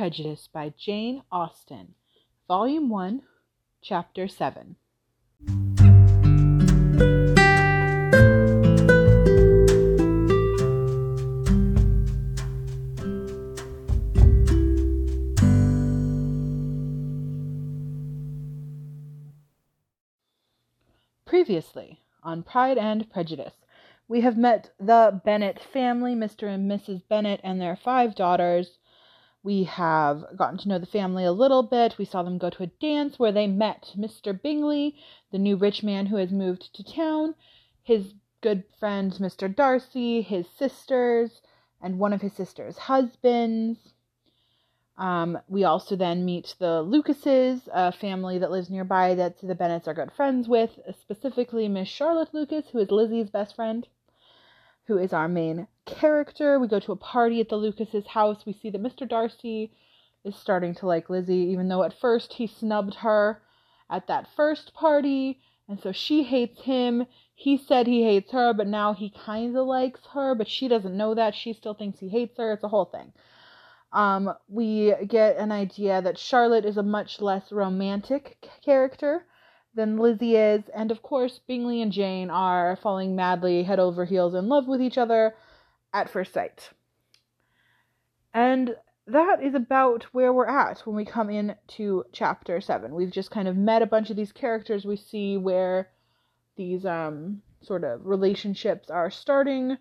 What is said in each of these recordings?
Prejudice by Jane Austen, Volume 1, Chapter 7. Previously on Pride and Prejudice, we have met the Bennet family, Mr. and Mrs. Bennet, and their five daughters. We have gotten to know the family a little bit. We saw them go to a dance where they met Mr. Bingley, the new rich man who has moved to town, his good friend Mr. Darcy, his sisters, and one of his sisters' husbands. Um, we also then meet the Lucases, a family that lives nearby that the Bennets are good friends with, specifically Miss Charlotte Lucas, who is Lizzie's best friend, who is our main character. We go to a party at the Lucases' house. We see that Mr. Darcy is starting to like Lizzie, even though at first he snubbed her at that first party, and so she hates him. He said he hates her, but now he kind of likes her, but she doesn't know that. She still thinks he hates her. It's a whole thing. Um, we get an idea that Charlotte is a much less romantic character than Lizzie is, and of course, Bingley and Jane are falling madly head over heels in love with each other at first sight. And that is about where we're at when we come in to chapter 7. We've just kind of met a bunch of these characters. We see where these um, sort of relationships are starting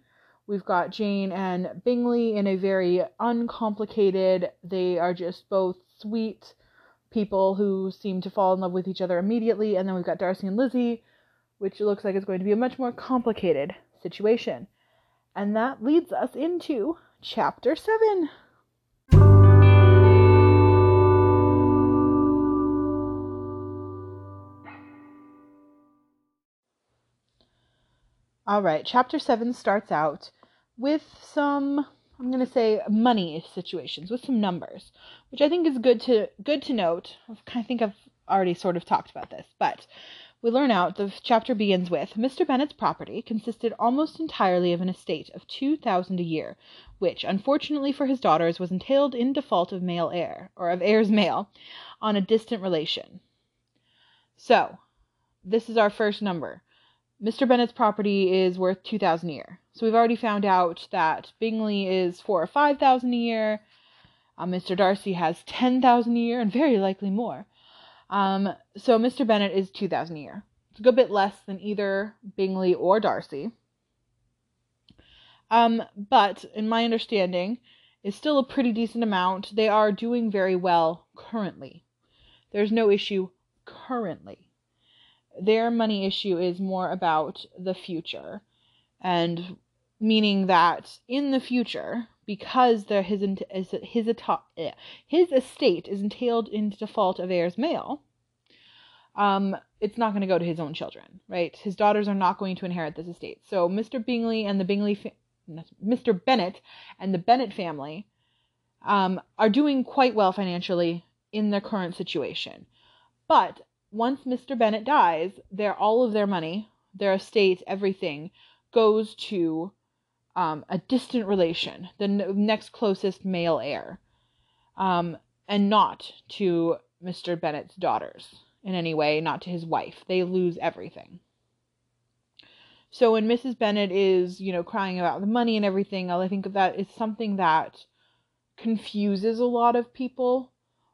We've got Jane and Bingley in a very uncomplicated, they are just both sweet people who seem to fall in love with each other immediately. And then we've got Darcy and Lizzie, which looks like it's going to be a much more complicated situation. And that leads us into chapter 7. All right, chapter 7 starts out with some I'm going to say money situations with some numbers, which I think is good to good to note. I think I've already sort of talked about this, but we learn out the chapter begins with Mr. Bennet's property consisted almost entirely of an estate of two thousand a year, which, unfortunately for his daughters, was entailed in default of male heir, or of heirs male, on a distant relation. So, this is our first number. Mr. Bennet's property is worth two thousand a year. So we've already found out that Bingley is four or five thousand a year. Uh, Mr. Darcy has ten thousand a year, and very likely more. Um, so Mr. Bennet is two thousand a year. It's a good bit less than either Bingley or Darcy. Um, but in my understanding, is still a pretty decent amount. They are doing very well currently. There's no issue currently their money issue is more about the future. And meaning that in the future because there his his eh, his estate is entailed in default of heirs male um it's not going to go to his own children right? His daughters are not going to inherit this estate. So mr bingley and the bingley fa- mr bennet and the bennet family um, are doing quite well financially in their current situation. But once Mr. Bennet dies, their all of their money, their estate, everything goes to um, a distant relation, the n- next closest male heir, um, and not to Mr. Bennet's daughters in any way, not to his wife. They lose everything. So when Mrs. Bennet is, you know, crying about the money and everything, all I think of that is something that confuses a lot of people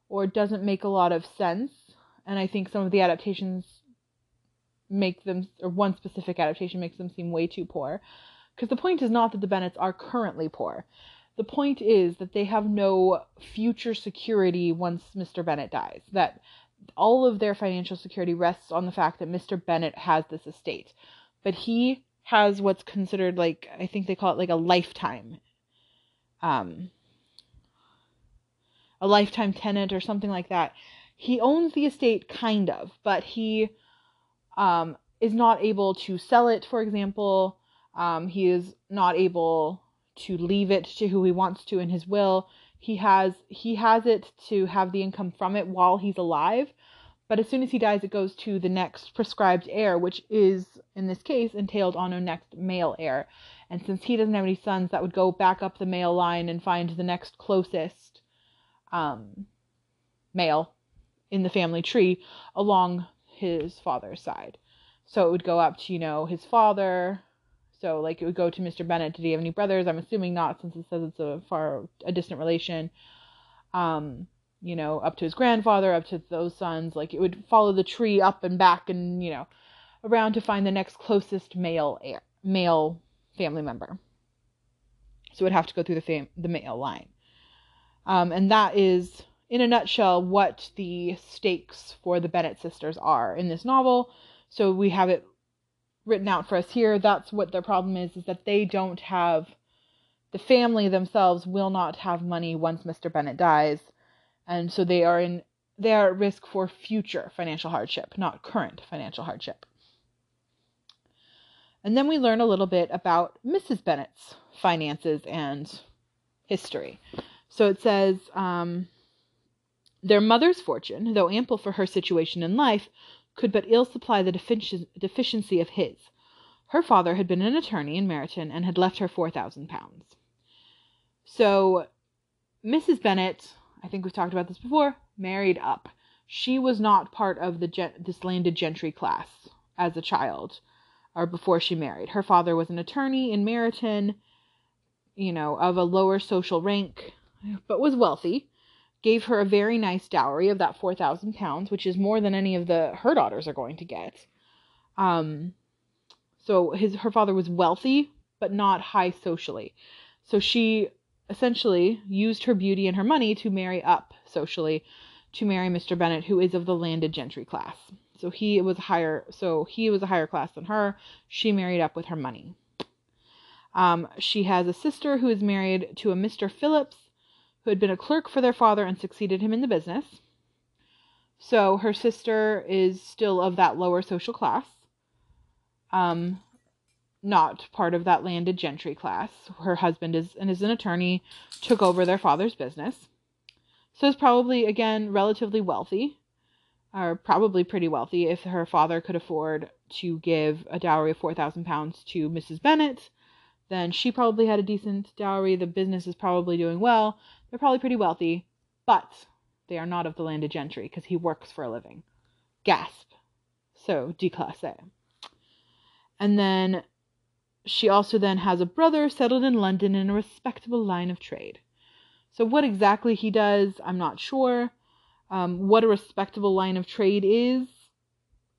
or doesn't make a lot of sense and I think some of the adaptations make them, or one specific adaptation makes them seem way too poor. Because the point is not that the Bennets are currently poor. The point is that they have no future security once Mr. Bennet dies. That all of their financial security rests on the fact that Mr. Bennet has this estate. But he has what's considered like I think they call it like a lifetime um a lifetime tenant or something like that he owns the estate kind of, but he um, is not able to sell it, for example. Um, he is not able to leave it to who he wants to in his will. He has he has it to have the income from it while he's alive, but as soon as he dies, it goes to the next prescribed heir, which is in this case entailed on a next male heir. And since he doesn't have any sons, that would go back up the male line and find the next closest um, male in the family tree along his father's side. So it would go up to, you know, his father. So like it would go to Mr. Bennet. Did he have any brothers? I'm assuming not since it says it's a far a distant relation. Um, you know, up to his grandfather, up to those sons. Like it would follow the tree up and back and, you know, around to find the next closest male heir, male family member. So it would have to go through the fam- the male line. Um, and that is in a nutshell what the stakes for the Bennet sisters are in this novel. So we have it written out for us here. That's what their problem is, is that they don't have the family themselves will not have money once Mr. Bennet dies. And so they are in they are at risk for future financial hardship, not current financial hardship. And then we learn a little bit about Mrs. Bennet's finances and history. So it says, um, their mother's fortune, though ample for her situation in life, could but ill supply the deficiency of his. Her father had been an attorney in Meryton and had left her four thousand pounds. So Mrs. Bennet, I think we've talked about this before, married up. She was not part of the this landed gentry class as a child or before she married. Her father was an attorney in Meryton, you know, of a lower social rank, but was wealthy gave her a very nice dowry of that 4,000 pounds, which is more than any of the her daughters are going to get. Um, so his her father was wealthy, but not high socially. So she essentially used her beauty and her money to marry up socially to marry Mr. Bennet, who is of the landed gentry class. So he was higher. So he was a higher class than her. She married up with her money. Um, she has a sister who is married to a Mr. Phillips, who had been a clerk for their father and succeeded him in the business. So her sister is still of that lower social class, um, not part of that landed gentry class. Her husband is and is an attorney, took over their father's business. So is probably again relatively wealthy, or probably pretty wealthy if her father could afford to give a dowry of four thousand pounds to Mrs. Bennet. Then she probably had a decent dowry. The business is probably doing well. They're probably pretty wealthy, but they are not of the landed gentry because he works for a living. Gasp. So, declasse. And then she also then has a brother settled in London in a respectable line of trade. So, what exactly he does, I'm not sure. Um, what a respectable line of trade is,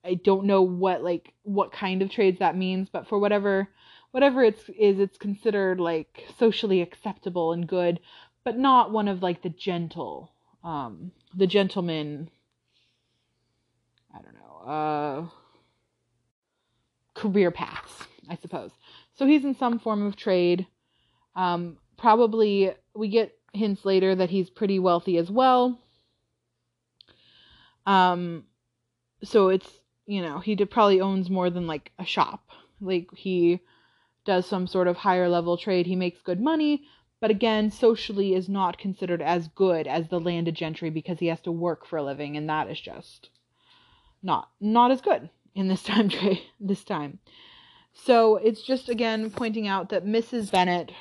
I don't know what like what kind of trades that means, but for whatever whatever it's is, it's considered like socially acceptable and good but not one of like the gentle, um, the gentleman. I don't know, uh, career paths, I suppose. So he's in some form of trade. Um, probably we get hints later that he's pretty wealthy as well. Um, so it's you know he probably owns more than like a shop. Like he does some sort of higher level trade. He makes good money, but again, socially is not considered as good as the landed gentry because he has to work for a living, and that is just not not as good in this time this time. So it's just again pointing out that Mrs. Bennet,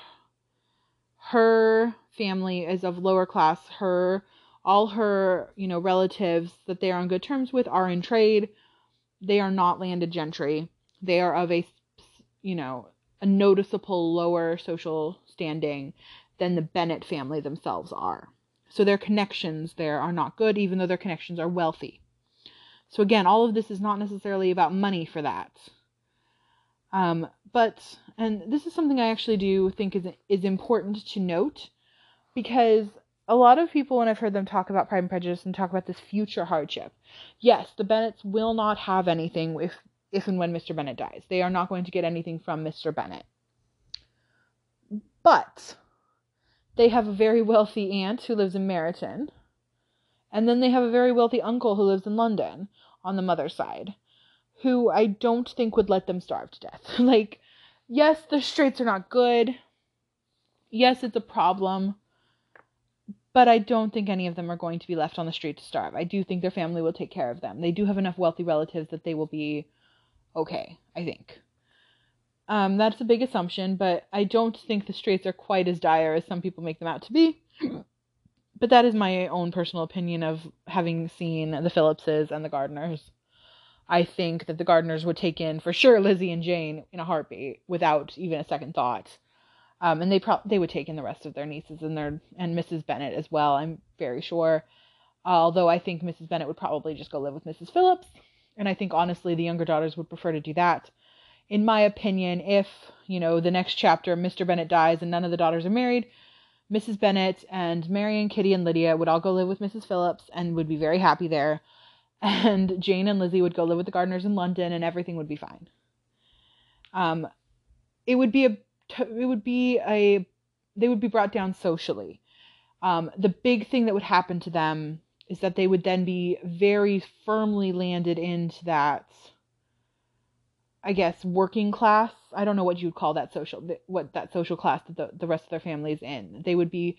her family is of lower class. Her all her you know relatives that they are on good terms with are in trade. They are not landed gentry. They are of a you know a noticeable lower social standing than the Bennet family themselves are. So their connections there are not good, even though their connections are wealthy. So again, all of this is not necessarily about money for that. Um, but and this is something I actually do think is is important to note because a lot of people when I've heard them talk about Pride and Prejudice and talk about this future hardship, yes, the Bennets will not have anything if if and when Mr. Bennet dies. They are not going to get anything from Mr. Bennet. But they have a very wealthy aunt who lives in Meryton. And then they have a very wealthy uncle who lives in London on the mother's side, who I don't think would let them starve to death. like, yes, the straits are not good. Yes, it's a problem. But I don't think any of them are going to be left on the street to starve. I do think their family will take care of them. They do have enough wealthy relatives that they will be okay, I think. Um, that's a big assumption, but I don't think the straits are quite as dire as some people make them out to be. but that is my own personal opinion of having seen the Phillipses and the Gardiners. I think that the Gardiners would take in for sure Lizzie and Jane in a heartbeat without even a second thought. Um, and they pro- they would take in the rest of their nieces and their and Mrs. Bennet as well. I'm very sure. Although I think Mrs. Bennet would probably just go live with Mrs. Phillips, and I think honestly the younger daughters would prefer to do that. In my opinion, if you know the next chapter Mr. Bennet dies and none of the daughters are married, Mrs. Bennet and Mary and Kitty and Lydia would all go live with Mrs. Phillips and would be very happy there. And Jane and Lizzie would go live with the Gardiners in London and everything would be fine. Um, it would be a it would be a they would be brought down socially. Um, the big thing that would happen to them is that they would then be very firmly landed into that I guess working class. I don't know what you would call that social what that social class that the, the rest of their family is in. They would be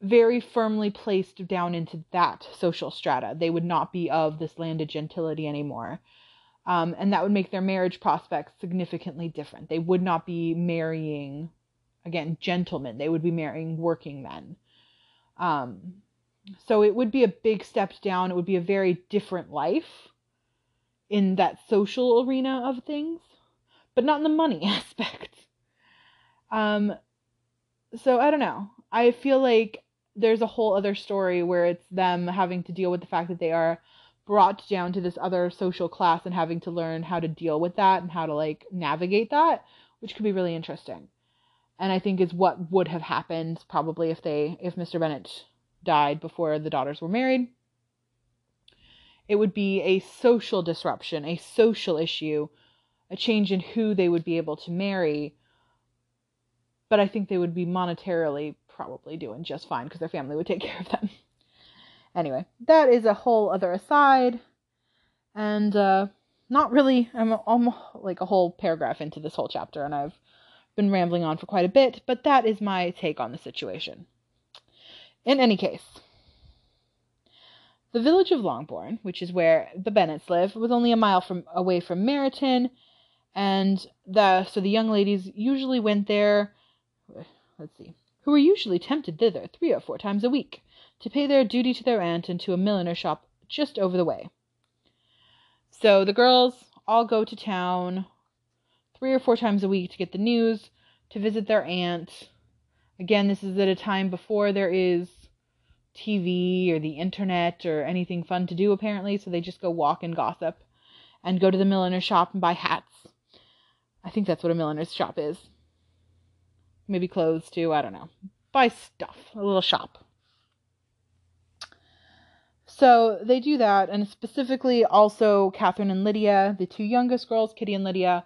very firmly placed down into that social strata. They would not be of this landed gentility anymore. Um, and that would make their marriage prospects significantly different. They would not be marrying, again, gentlemen. They would be marrying working men. Um, so it would be a big step down. It would be a very different life in that social arena of things, but not in the money aspect. Um, so I don't know. I feel like there's a whole other story where it's them having to deal with the fact that they are brought down to this other social class and having to learn how to deal with that and how to like navigate that, which could be really interesting. And I think is what would have happened probably if they if Mr. Bennet died before the daughters were married. It would be a social disruption, a social issue, a change in who they would be able to marry. But I think they would be monetarily probably doing just fine because their family would take care of them. Anyway, that is a whole other aside. And uh, not really, I'm almost like a whole paragraph into this whole chapter, and I've been rambling on for quite a bit, but that is my take on the situation. In any case, the village of Longbourn, which is where the Bennets live, was only a mile from away from Meryton, and the so the young ladies usually went there. Let's see, who were usually tempted thither three or four times a week, to pay their duty to their aunt and to a milliner shop just over the way. So the girls all go to town three or four times a week to get the news, to visit their aunt. Again, this is at a time before there is TV or the internet or anything fun to do, apparently, so they just go walk and gossip and go to the milliner's shop and buy hats. I think that's what a milliner's shop is maybe clothes too. I don't know. Buy stuff, a little shop. So they do that, and specifically also Catherine and Lydia, the two youngest girls, Kitty and Lydia,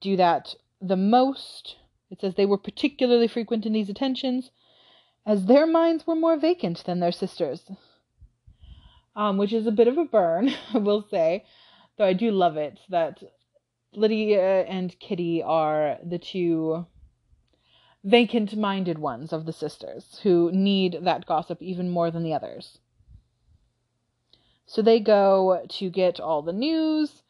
do that the most. It says they were particularly frequent in these attentions, as their minds were more vacant than their sisters. Um, which is a bit of a burn, I will say, though I do love it that Lydia and Kitty are the two vacant minded ones of the sisters who need that gossip even more than the others. So they go to get all the news,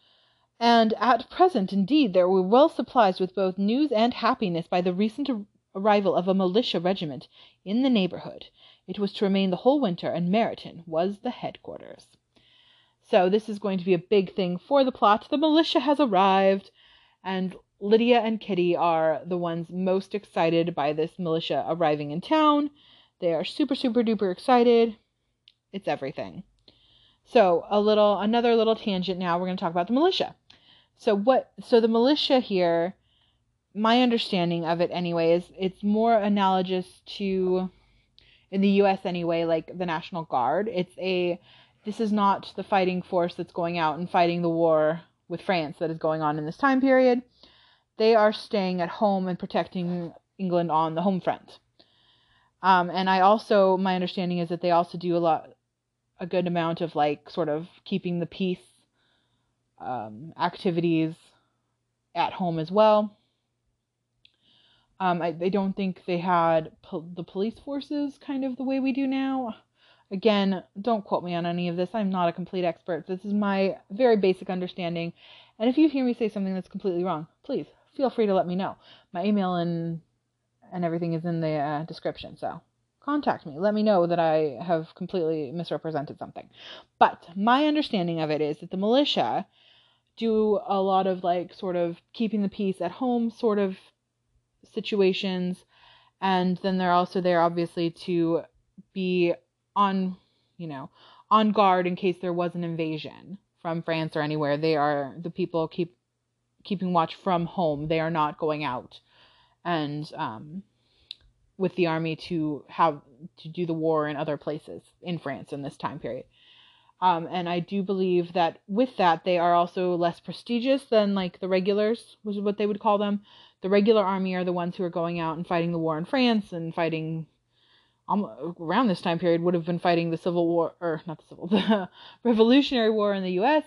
and at present, indeed, they were well supplied with both news and happiness by the recent arrival of a militia regiment in the neighborhood. It was to remain the whole winter, and Meryton was the headquarters. So this is going to be a big thing for the plot. The militia has arrived, and Lydia and Kitty are the ones most excited by this militia arriving in town. They are super, super duper excited. It's everything. So, a little, another little tangent now. We're going to talk about the militia. So, what, so the militia here, my understanding of it anyway, is it's more analogous to, in the US anyway, like the National Guard. It's a, this is not the fighting force that's going out and fighting the war with France that is going on in this time period they are staying at home and protecting England on the home front. Um, and I also, my understanding is that they also do a lot, a good amount of like sort of keeping the peace um, activities at home as well. Um, I, I don't think they had po- the police forces kind of the way we do now. Again, don't quote me on any of this. I'm not a complete expert. This is my very basic understanding. And if you hear me say something that's completely wrong, please feel free to let me know. My email and and everything is in the uh, description. So contact me. Let me know that I have completely misrepresented something. But my understanding of it is that the militia do a lot of like sort of keeping the peace at home sort of situations. And then they're also there, obviously, to be on, you know, on guard in case there was an invasion from France or anywhere. They are the people keep keeping watch from home. They are not going out and um, with the army to have to do the war in other places in France in this time period. Um, and I do believe that with that they are also less prestigious than like the regulars, which is what they would call them. The regular army are the ones who are going out and fighting the war in France and fighting um, around this time period would have been fighting the Civil War or not the Civil the Revolutionary War in the U.S.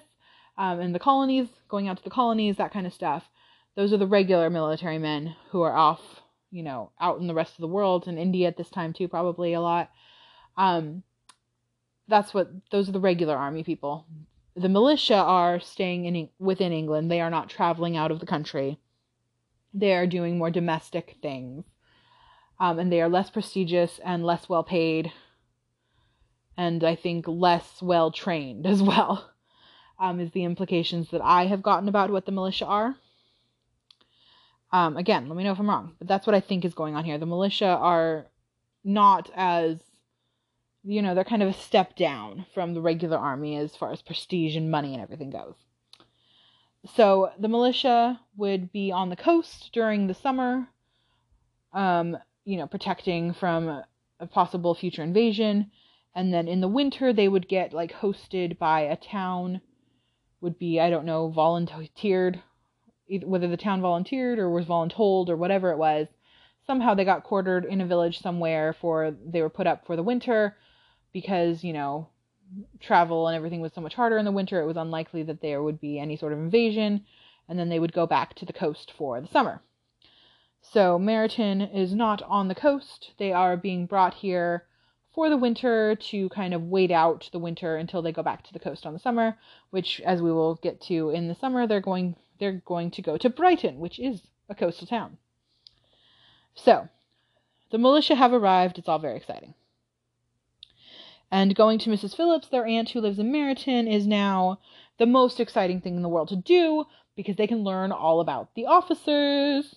Um, and the colonies, going out to the colonies, that kind of stuff. Those are the regular military men who are off you know, out in the rest of the world and India at this time too, probably a lot. Um, that's what those are the regular army people. The militia are staying in within England. They are not traveling out of the country. They are doing more domestic things, um, and they are less prestigious and less well paid, and I think less well trained as well. Um, is the implications that I have gotten about what the militia are. Um, again, let me know if I'm wrong, but that's what I think is going on here. The militia are not as, you know, they're kind of a step down from the regular army as far as prestige and money and everything goes. So the militia would be on the coast during the summer, um, you know, protecting from a possible future invasion. And then in the winter, they would get like hosted by a town, would be, I don't know, volunteered whether the town volunteered or was voluntold or whatever it was. Somehow they got quartered in a village somewhere for they were put up for the winter because, you know, travel and everything was so much harder in the winter, it was unlikely that there would be any sort of invasion, and then they would go back to the coast for the summer. So Meryton is not on the coast. They are being brought here for the winter to kind of wait out the winter until they go back to the coast on the summer, which as we will get to in the summer, they're going they're going to go to Brighton, which is a coastal town. So, the militia have arrived. It's all very exciting. And going to Mrs. Phillips, their aunt who lives in Meryton, is now the most exciting thing in the world to do because they can learn all about the officers.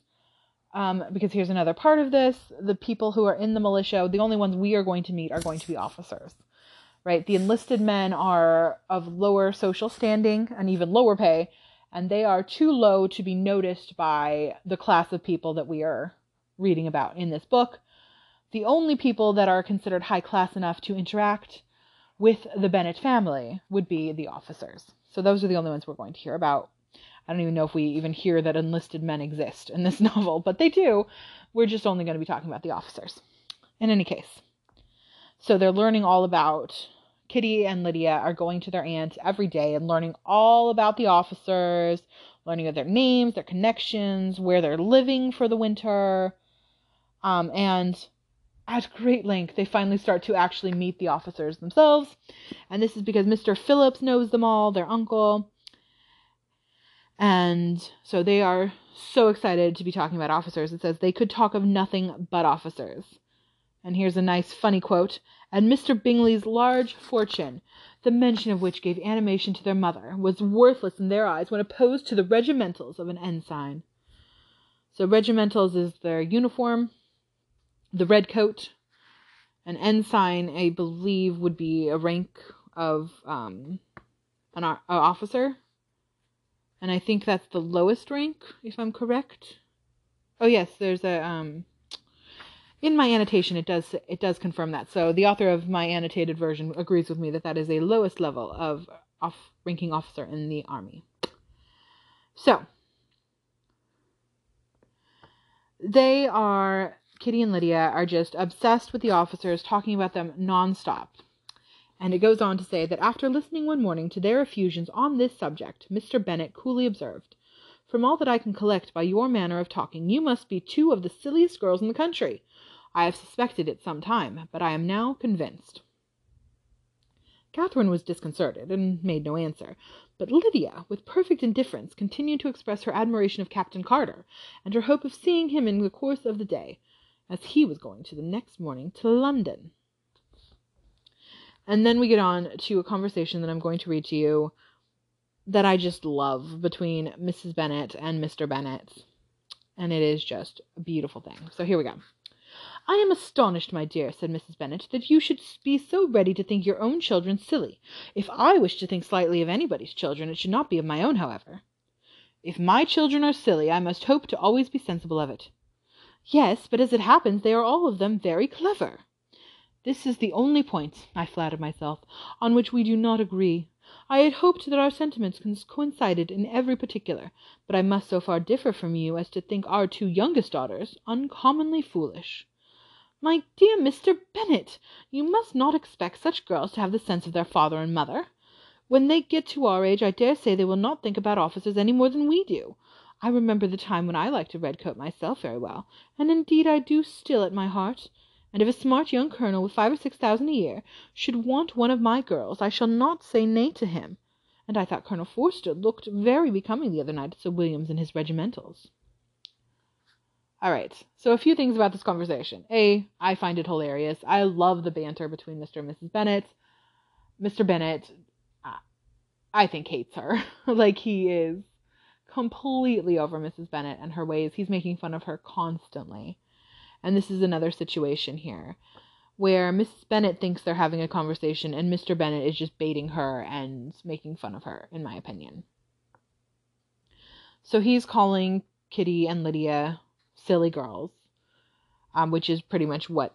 Um, because here's another part of this the people who are in the militia, the only ones we are going to meet are going to be officers. Right? The enlisted men are of lower social standing and even lower pay and they are too low to be noticed by the class of people that we are reading about in this book. The only people that are considered high class enough to interact with the Bennet family would be the officers. So those are the only ones we're going to hear about. I don't even know if we even hear that enlisted men exist in this novel, but they do. We're just only going to be talking about the officers. In any case. So they're learning all about Kitty and Lydia are going to their aunt every day and learning all about the officers, learning of their names, their connections, where they're living for the winter. Um, and at great length, they finally start to actually meet the officers themselves. And this is because Mr. Phillips knows them all, their uncle. And so they are so excited to be talking about officers. It says they could talk of nothing but officers. And here's a nice funny quote and Mr. Bingley's large fortune, the mention of which gave animation to their mother, was worthless in their eyes when opposed to the regimentals of an ensign. So regimentals is their uniform, the red coat. An ensign, I believe, would be a rank of um, an officer, and I think that's the lowest rank, if I'm correct. Oh yes, there's a um, in my annotation it does it does confirm that. So the author of my annotated version agrees with me that that is a lowest level of off ranking officer in the army. So they are Kitty and Lydia are just obsessed with the officers, talking about them nonstop. And it goes on to say that after listening one morning to their effusions on this subject, Mr. Bennet coolly observed, From all that I can collect by your manner of talking, you must be two of the silliest girls in the country. I have suspected it some time, but I am now convinced. Catherine was disconcerted, and made no answer, but Lydia, with perfect indifference, continued to express her admiration of Captain Carter, and her hope of seeing him in the course of the day, as he was going to the next morning to London. And then we get on to a conversation that I'm going to read to you that I just love between Mrs. Bennet and Mr. Bennet. And it is just a beautiful thing. So here we go. I am astonished, my dear, said Mrs. Bennet, that you should be so ready to think your own children silly. If I wish to think slightly of anybody's children, it should not be of my own, however. If my children are silly, I must hope to always be sensible of it. Yes, but as it happens, they are all of them very clever. This is the only point, I flatter myself, on which we do not agree. I had hoped that our sentiments coincided in every particular, but I must so far differ from you as to think our two youngest daughters uncommonly foolish. My dear Mr. Bennet, you must not expect such girls to have the sense of their father and mother. When they get to our age I dare say they will not think about officers any more than we do. I remember the time when I liked a red coat myself very well, and indeed I do still at my heart. And if a smart young colonel with five or six thousand a year should want one of my girls, I shall not say nay to him. And I thought Colonel Forster looked very becoming the other night at Sir William's in his regimentals. All right. So a few things about this conversation. A, I find it hilarious. I love the banter between Mr. and Mrs. Bennet. Mr. Bennet, I think hates her. like he is completely over Mrs. Bennet and her ways. He's making fun of her constantly. And this is another situation here where Mrs. Bennet thinks they're having a conversation and Mr. Bennet is just baiting her and making fun of her, in my opinion. So he's calling Kitty and Lydia silly girls, um, which is pretty much what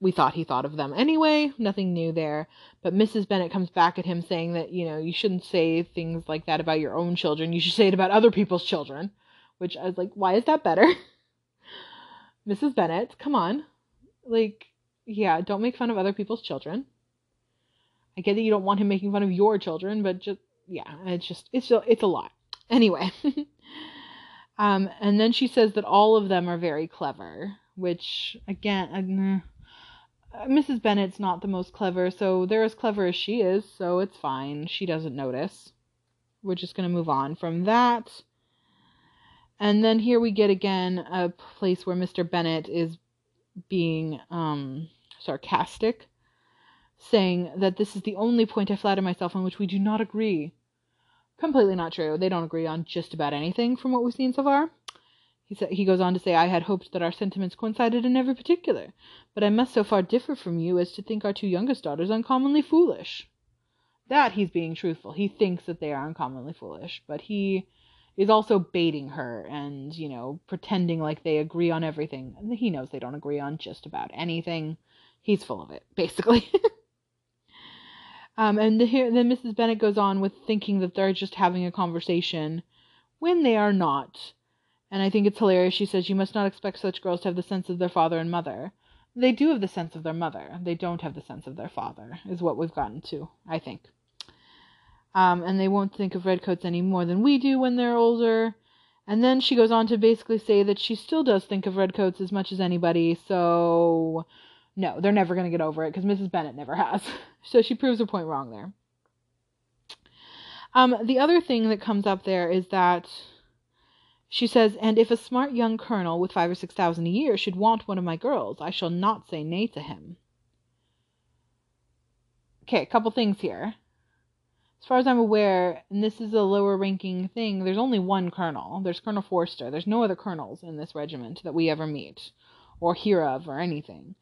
we thought he thought of them anyway. Nothing new there. But Mrs. Bennet comes back at him saying that, you know, you shouldn't say things like that about your own children. You should say it about other people's children. Which I was like, why is that better? Mrs. Bennet, come on. Like, yeah, don't make fun of other people's children. I get that you don't want him making fun of your children, but just yeah, it's just it's it's a lot. Anyway, um, and then she says that all of them are very clever, which again, uh, Mrs. Bennet's not the most clever, so they're as clever as she is, so it's fine. She doesn't notice. We're just gonna move on from that. And then here we get again a place where Mr. Bennet is being um, sarcastic, saying that this is the only point I flatter myself on which we do not agree. Completely not true. They don't agree on just about anything from what we've seen so far. He, sa- he goes on to say, I had hoped that our sentiments coincided in every particular, but I must so far differ from you as to think our two youngest daughters uncommonly foolish. That he's being truthful. He thinks that they are uncommonly foolish, but he is also baiting her and, you know, pretending like they agree on everything. He knows they don't agree on just about anything. He's full of it, basically. Um, and here, then Mrs. Bennet goes on with thinking that they're just having a conversation when they are not. And I think it's hilarious. She says, You must not expect such girls to have the sense of their father and mother. They do have the sense of their mother. They don't have the sense of their father, is what we've gotten to, I think. Um, and they won't think of redcoats any more than we do when they're older. And then she goes on to basically say that she still does think of redcoats as much as anybody, so no, they're never going to get over it because Mrs. Bennet never has. So she proves her point wrong there. Um, the other thing that comes up there is that she says, and if a smart young colonel with five or six thousand a year should want one of my girls, I shall not say nay to him. Okay, a couple things here. As far as I'm aware, and this is a lower ranking thing, there's only one colonel. There's Colonel Forster. There's no other colonels in this regiment that we ever meet or hear of or anything.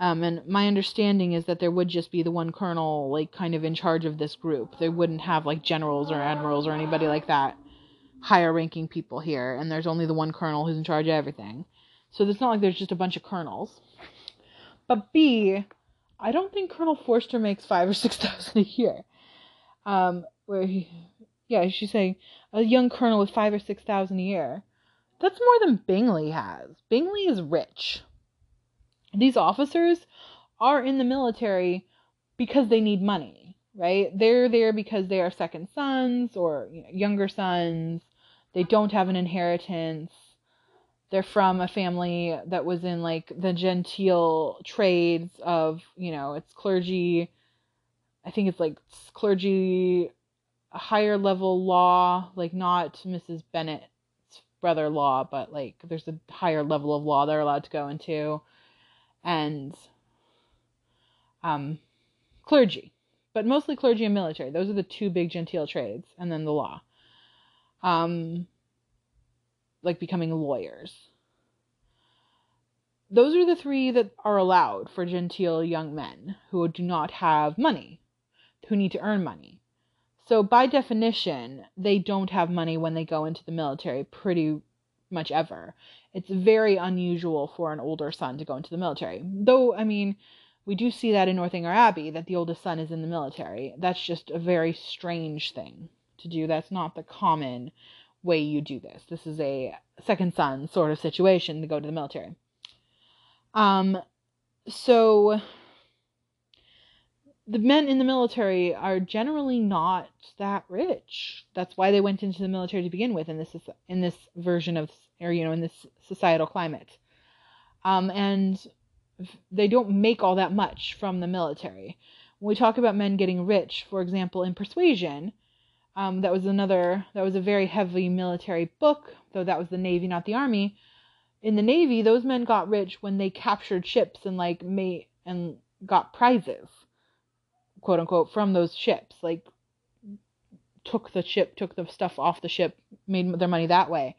Um, and my understanding is that there would just be the one colonel, like, kind of in charge of this group. They wouldn't have, like, generals or admirals or anybody like that, higher ranking people here. And there's only the one colonel who's in charge of everything. So it's not like there's just a bunch of colonels. But B, I don't think Colonel Forster makes five or six thousand a year. Um, where he, yeah, she's saying a young colonel with five or six thousand a year. That's more than Bingley has. Bingley is rich these officers are in the military because they need money, right? They're there because they are second sons or younger sons. They don't have an inheritance. They're from a family that was in like the genteel trades of, you know, it's clergy. I think it's like clergy, higher level law, like not Mrs. Bennet's brother law, but like there's a higher level of law they're allowed to go into, and um, clergy, but mostly clergy and military. Those are the two big genteel trades, and then the law. Um, like becoming lawyers. Those are the three that are allowed for genteel young men who do not have money, who need to earn money. So, by definition, they don't have money when they go into the military pretty much ever. It's very unusual for an older son to go into the military. Though, I mean, we do see that in Northanger Abbey that the oldest son is in the military. That's just a very strange thing to do. That's not the common way you do this. This is a second son sort of situation to go to the military. Um, so the men in the military are generally not that rich. That's why they went into the military to begin with in this in this version of or you know in this societal climate. Um, and they don't make all that much from the military. When we talk about men getting rich, for example, in Persuasion, um, that was another that was a very heavy military book, though that was the Navy, not the Army. In the Navy, those men got rich when they captured ships and like made and got prizes quote unquote from those ships like took the ship took the stuff off the ship made their money that way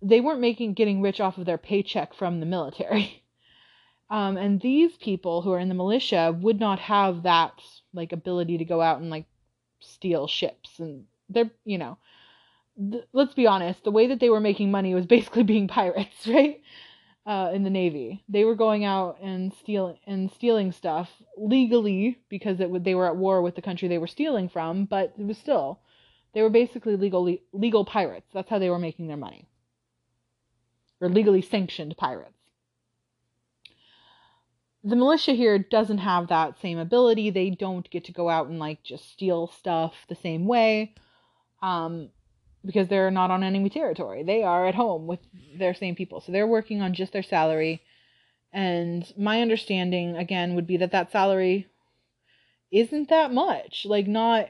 they weren't making getting rich off of their paycheck from the military um, and these people who are in the militia would not have that like ability to go out and like steal ships and they're you know th- let's be honest the way that they were making money was basically being pirates right uh, in the Navy. They were going out and stealing and stealing stuff legally because it would, they were at war with the country they were stealing from, but it was still they were basically legal legal pirates. That's how they were making their money. Or legally sanctioned pirates. The militia here doesn't have that same ability. They don't get to go out and like just steal stuff the same way. Um, because they're not on enemy territory. They are at home with their same people. So they're working on just their salary. And my understanding, again, would be that that salary isn't that much. Like, not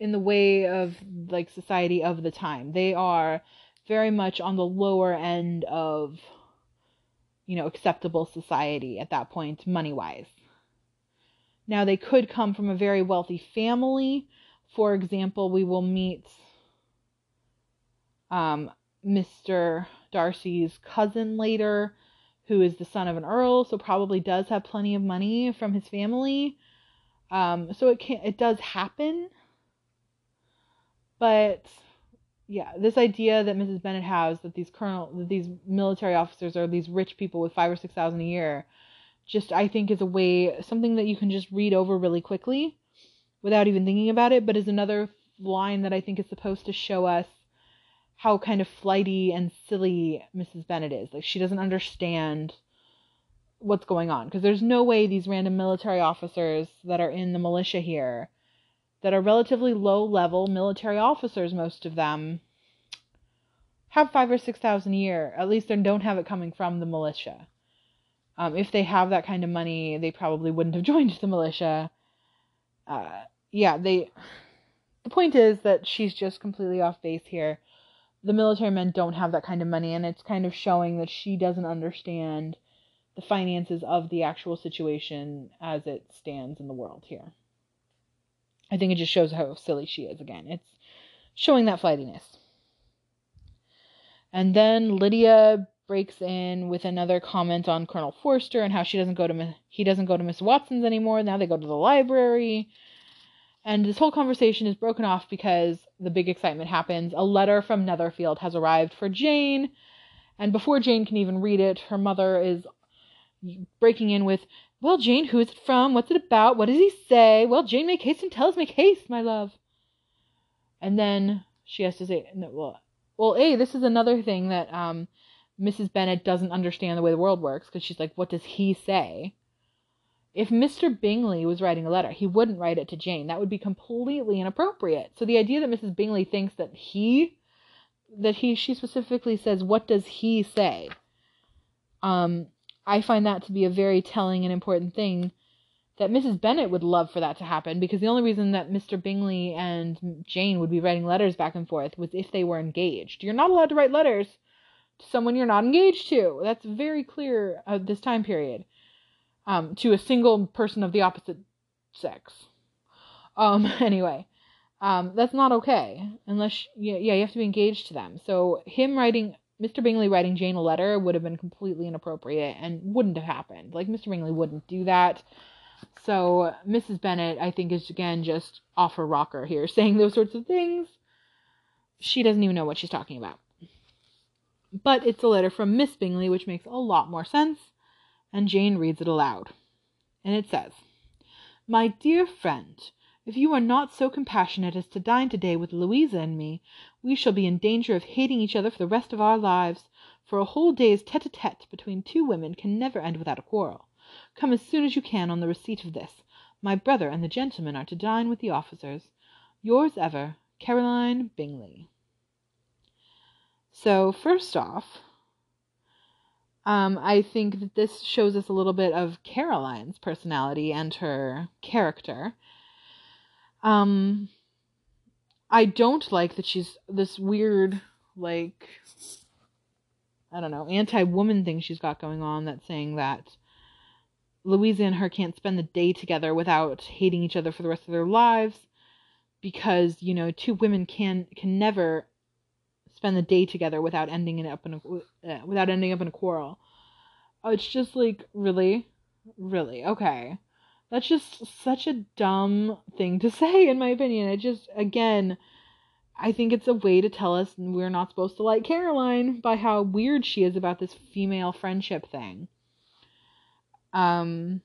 in the way of like society of the time. They are very much on the lower end of, you know, acceptable society at that point, money wise. Now, they could come from a very wealthy family. For example, we will meet um, Mr. Darcy's cousin later, who is the son of an earl, so probably does have plenty of money from his family. Um, so it can it does happen, but yeah, this idea that Mrs. Bennet has that these colonel that these military officers are these rich people with five or six thousand a year, just I think is a way something that you can just read over really quickly without even thinking about it, but is another line that I think is supposed to show us how kind of flighty and silly Mrs. Bennet is. Like she doesn't understand what's going on because there's no way these random military officers that are in the militia here that are relatively low level military officers most of them have five or six thousand a year. At least they don't have it coming from the militia. Um, if they have that kind of money they probably wouldn't have joined the militia. Uh, yeah they the point is that she's just completely off base here. The military men don't have that kind of money and it's kind of showing that she doesn't understand the finances of the actual situation as it stands in the world here. I think it just shows how silly she is again. It's showing that flightiness. And then Lydia breaks in with another comment on Colonel Forster and how she doesn't go to he doesn't go to Miss Watson's anymore. Now they go to the library. And this whole conversation is broken off because the big excitement happens. A letter from Netherfield has arrived for Jane, and before Jane can even read it, her mother is breaking in with, Well, Jane, who is it from? What's it about? What does he say? Well, Jane, make haste and tell us, make haste, my love. And then she has to say, well, well, A, this is another thing that um, Mrs. Bennet doesn't understand the way the world works because she's like, What does he say? If Mr. Bingley was writing a letter, he wouldn't write it to Jane. That would be completely inappropriate. So the idea that Mrs. Bingley thinks that he that he she specifically says what does he say? Um I find that to be a very telling and important thing that Mrs. Bennet would love for that to happen because the only reason that Mr. Bingley and Jane would be writing letters back and forth was if they were engaged. You're not allowed to write letters to someone you're not engaged to. That's very clear at this time period. Um, to a single person of the opposite sex. Um, anyway, um, that's not okay unless yeah, yeah, you have to be engaged to them. So him writing Mr. Bingley writing Jane a letter would have been completely inappropriate and wouldn't have happened. Like Mr. Bingley wouldn't do that. So Mrs. Bennet, I think, is again just off her rocker here, saying those sorts of things. She doesn't even know what she's talking about. But it's a letter from Miss Bingley, which makes a lot more sense, and Jane reads it aloud. And it says, My dear friend, if you are not so compassionate as to dine to-day with Louisa and me, we shall be in danger of hating each other for the rest of our lives, for a whole day's tete-a-tete between two women can never end without a quarrel. Come as soon as you can on the receipt of this. My brother and the gentlemen are to dine with the officers. Yours ever, Caroline Bingley. So, first off, um, I think that this shows us a little bit of Caroline's personality and her character. Um, I don't like that she's this weird, like, I don't know, anti woman thing she's got going on that's saying that Louisa and her can't spend the day together without hating each other for the rest of their lives because, you know, two women can can never spend the day together without ending it up in a uh, without ending up in a quarrel. Oh, it's just like really, really okay. That's just such a dumb thing to say, in my opinion. It just again, I think it's a way to tell us we're not supposed to like Caroline by how weird she is about this female friendship thing. Um,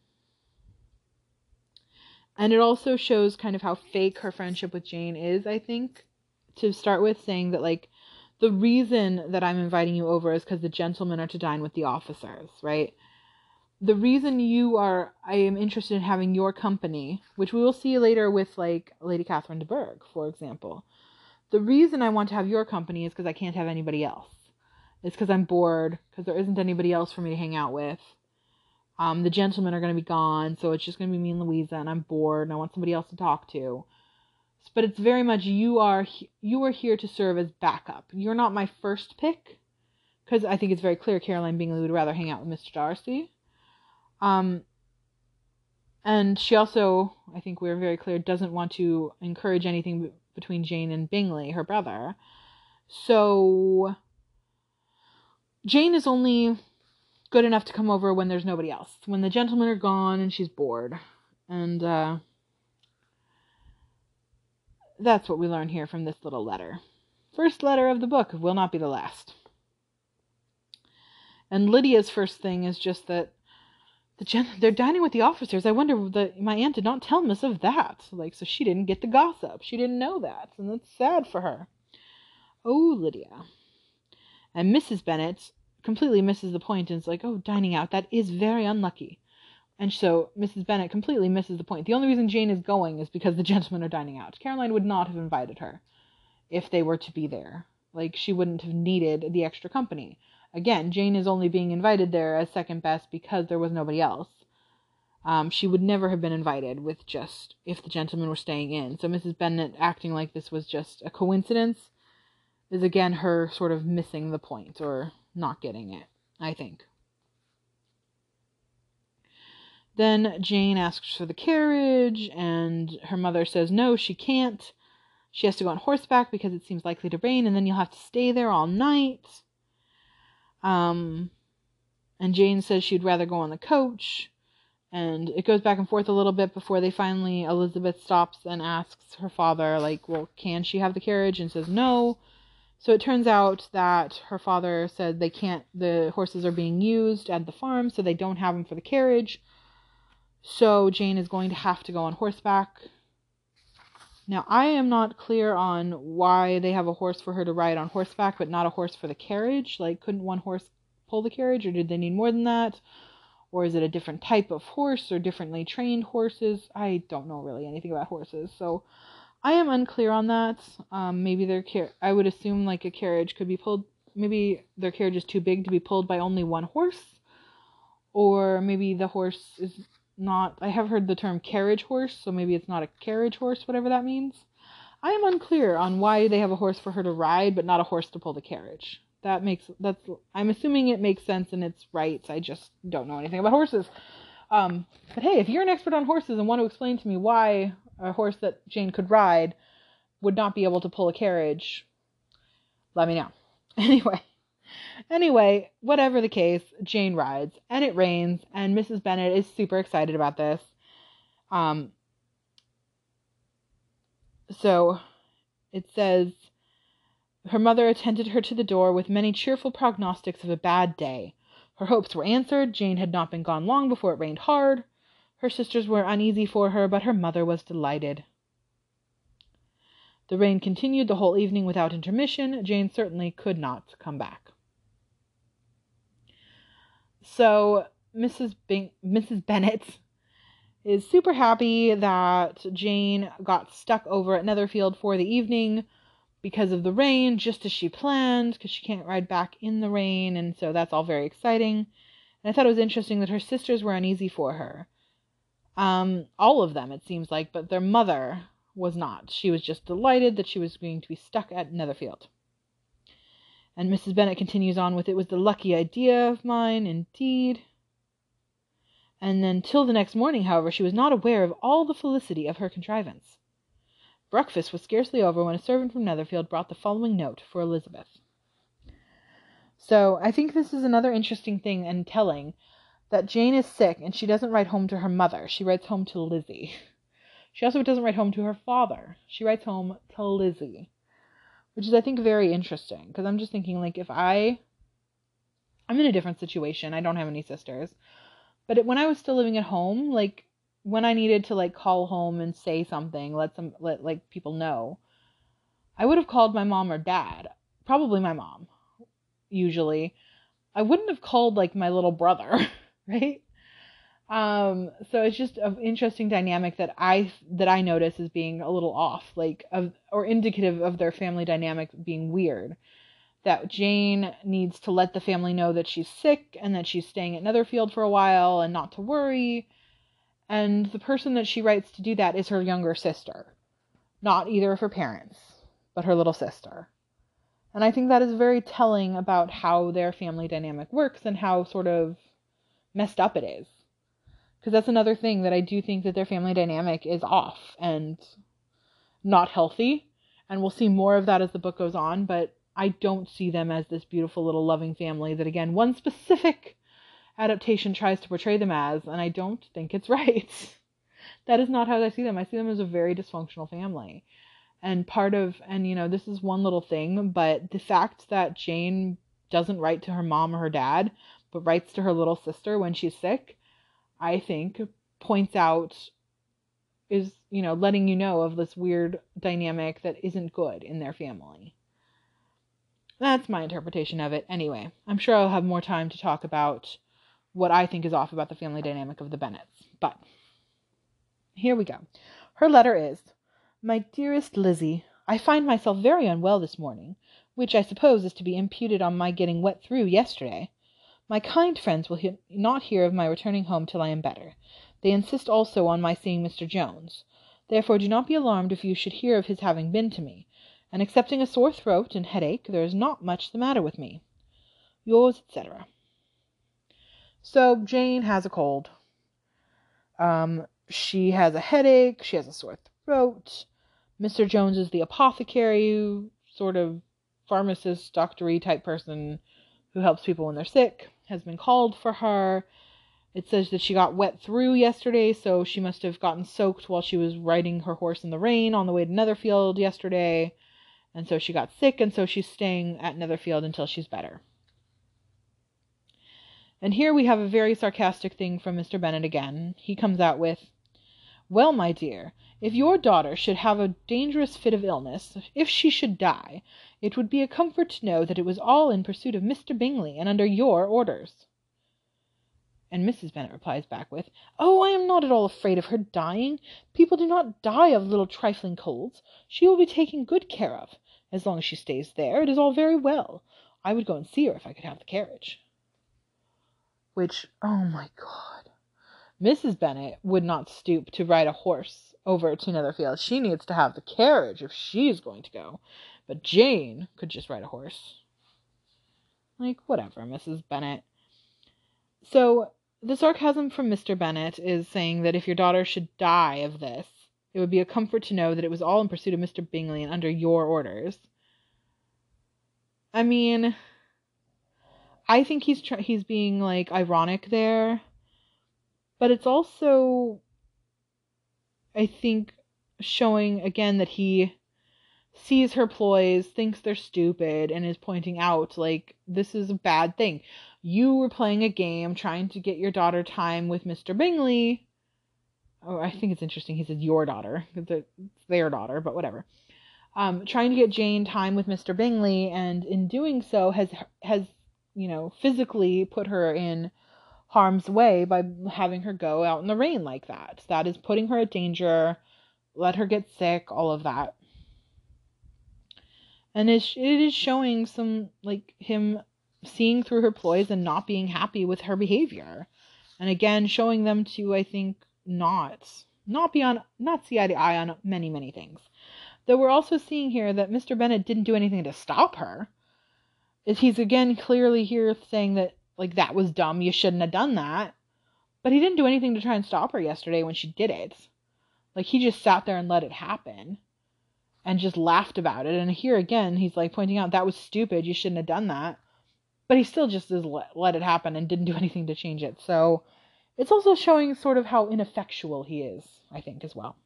and it also shows kind of how fake her friendship with Jane is, I think, to start with, saying that, like, the reason that I'm inviting you over is because the gentlemen are to dine with the officers, right? The reason you are, I am interested in having your company, which we will see later with, like, Lady Catherine de Bourgh, for example. The reason I want to have your company is because I can't have anybody else. It's because I'm bored, because there isn't anybody else for me to hang out with. Um, the gentlemen are going to be gone, so it's just going to be me and Louisa, and I'm bored, and I want somebody else to talk to. But it's very much you are you are here to serve as backup. You're not my first pick, because I think it's very clear Caroline Bingley would rather hang out with Mr. Darcy. Um, and she also, I think we're very clear, doesn't want to encourage anything between Jane and Bingley, her brother. So Jane is only good enough to come over when there's nobody else. When the gentlemen are gone and she's bored. And uh, that's what we learn here from this little letter. First letter of the book will not be the last. And Lydia's first thing is just that the gen- they're dining with the officers. I wonder that my aunt did not tell Miss of that. Like, so she didn't get the gossip. She didn't know that, and that's sad for her. Oh, Lydia. And Mrs. Bennet completely misses the point and is like, oh, dining out, that is very unlucky. And so Mrs. Bennet completely misses the point. The only reason Jane is going is because the gentlemen are dining out. Caroline would not have invited her if they were to be there. Like, she wouldn't have needed the extra company. Again, Jane is only being invited there as second best because there was nobody else. Um, she would never have been invited with just if the gentlemen were staying in. So Mrs. Bennet acting like this was just a coincidence is again her sort of missing the point or not getting it, I think. Then Jane asks for the carriage, and her mother says no, she can't. She has to go on horseback because it seems likely to rain, and then you'll have to stay there all night. Um, and Jane says she'd rather go on the coach. And it goes back and forth a little bit before they finally, Elizabeth stops and asks her father, like, well, can she have the carriage? And says no. So it turns out that her father said they can't, the horses are being used at the farm, so they don't have them for the carriage. So Jane is going to have to go on horseback. Now, I am not clear on why they have a horse for her to ride on horseback, but not a horse for the carriage. Like, couldn't one horse pull the carriage, or did they need more than that? Or is it a different type of horse or differently trained horses? I don't know really anything about horses, so I am unclear on that. Um, maybe their car- I would assume like a carriage could be pulled. Maybe their carriage is too big to be pulled by only one horse, or maybe the horse is not. I have heard the term carriage horse, so maybe it's not a carriage horse, whatever that means. I am unclear on why they have a horse for her to ride, but not a horse to pull the carriage. That makes that's. I'm assuming it makes sense and it's right. I just don't know anything about horses. Um, but hey, if you're an expert on horses and want to explain to me why a horse that Jane could ride would not be able to pull a carriage, let me know. Anyway, anyway, whatever the case, Jane rides and it rains and Mrs. Bennet is super excited about this. Um, so it says her mother attended her to the door with many cheerful prognostics of a bad day. Her hopes were answered. Jane had not been gone long before it rained hard. Her sisters were uneasy for her, but her mother was delighted. The rain continued the whole evening without intermission. Jane certainly could not come back. So Mrs. Bing- Mrs. Bennet is super happy that Jane got stuck over at Netherfield for the evening because of the rain, just as she planned, because she can't ride back in the rain, and so that's all very exciting. And I thought it was interesting that her sisters were uneasy for her. Um, all of them, it seems like, but their mother was not. She was just delighted that she was going to be stuck at Netherfield. And Mrs. Bennet continues on with, It was the lucky idea of mine, indeed. And then till the next morning, however, she was not aware of all the felicity of her contrivance. Breakfast was scarcely over when a servant from Netherfield brought the following note for Elizabeth. So I think this is another interesting thing and telling that Jane is sick and she doesn't write home to her mother. She writes home to Lizzie. She also doesn't write home to her father. She writes home to Lizzie, which is, I think, very interesting because I'm just thinking, like, if I, I'm in a different situation. I don't have any sisters, but it, when I was still living at home, like, when I needed to like call home and say something, let some let like people know, I would have called my mom or dad. Probably my mom. Usually, I wouldn't have called like my little brother, right? Um, so it's just an interesting dynamic that I that I notice as being a little off, like of or indicative of their family dynamic being weird. That Jane needs to let the family know that she's sick and that she's staying at Netherfield for a while and not to worry. And the person that she writes to do that is her younger sister, not either of her parents, but her little sister. And I think that is very telling about how their family dynamic works and how sort of messed up it is because that's another thing that I do think that their family dynamic is off and not healthy. And we'll see more of that as the book goes on, but I don't see them as this beautiful little loving family that, again, one specific adaptation tries to portray them as, and I don't think it's right. that is not how I see them. I see them as a very dysfunctional family. And part of, and you know, this is one little thing, but the fact that Jane doesn't write to her mom or her dad, but writes to her little sister when she's sick, I think, points out is, you know, letting you know of this weird dynamic that isn't good in their family. That's my interpretation of it. Anyway, I'm sure I'll have more time to talk about what I think is off about the family dynamic of the Bennets. But here we go. Her letter is My dearest Lizzie, I find myself very unwell this morning, which I suppose is to be imputed on my getting wet through yesterday. My kind friends will he- not hear of my returning home till I am better. They insist also on my seeing Mr. Jones. Therefore do not be alarmed if you should hear of his having been to me, and excepting a sore throat and headache there is not much the matter with me. Yours, etc. So Jane has a cold. Um, she has a headache. She has a sore throat. Mr. Jones is the apothecary, sort of pharmacist, doctory type person who helps people when they're sick has been called for her. It says that she got wet through yesterday, so she must have gotten soaked while she was riding her horse in the rain on the way to Netherfield yesterday. And so she got sick, and so she's staying at Netherfield until she's better. And here we have a very sarcastic thing from Mr. Bennet again. He comes out with, Well, my dear, if your daughter should have a dangerous fit of illness, if she should die, it would be a comfort to know that it was all in pursuit of Mr. Bingley and under your orders. And Mrs. Bennet replies back with, Oh, I am not at all afraid of her dying. People do not die of little trifling colds. She will be taken good care of. As long as she stays there, it is all very well. I would go and see her if I could have the carriage. Which, oh my God. Mrs. Bennet would not stoop to ride a horse over to Netherfield. She needs to have the carriage if she's going to go. But Jane could just ride a horse. Like, whatever, Mrs. Bennet. So, the sarcasm from Mr. Bennet is saying that if your daughter should die of this, it would be a comfort to know that it was all in pursuit of Mr. Bingley and under your orders. I mean, I think he's tr- he's being like ironic there, but it's also I think showing again that he sees her ploys, thinks they're stupid, and is pointing out like this is a bad thing. You were playing a game trying to get your daughter time with Mr. Bingley. Oh, I think it's interesting. He says your daughter it's their daughter, but whatever. Um, trying to get Jane time with Mr. Bingley, and in doing so has has you know physically put her in harm's way by having her go out in the rain like that. That is putting her at danger, let her get sick, all of that. And it is showing some, like, him seeing through her ploys and not being happy with her behavior. And again, showing them to, I think, not, not be on, not see eye to eye on many, many things. Though we're also seeing here that Mr. Bennet didn't do anything to stop her. He's again clearly here saying that like that was dumb. You shouldn't have done that. But he didn't do anything to try and stop her yesterday when she did it. Like he just sat there and let it happen and just laughed about it. And here again, he's like pointing out that was stupid. You shouldn't have done that. But he still just let, let it happen and didn't do anything to change it. So it's also showing sort of how ineffectual he is, I think, as well.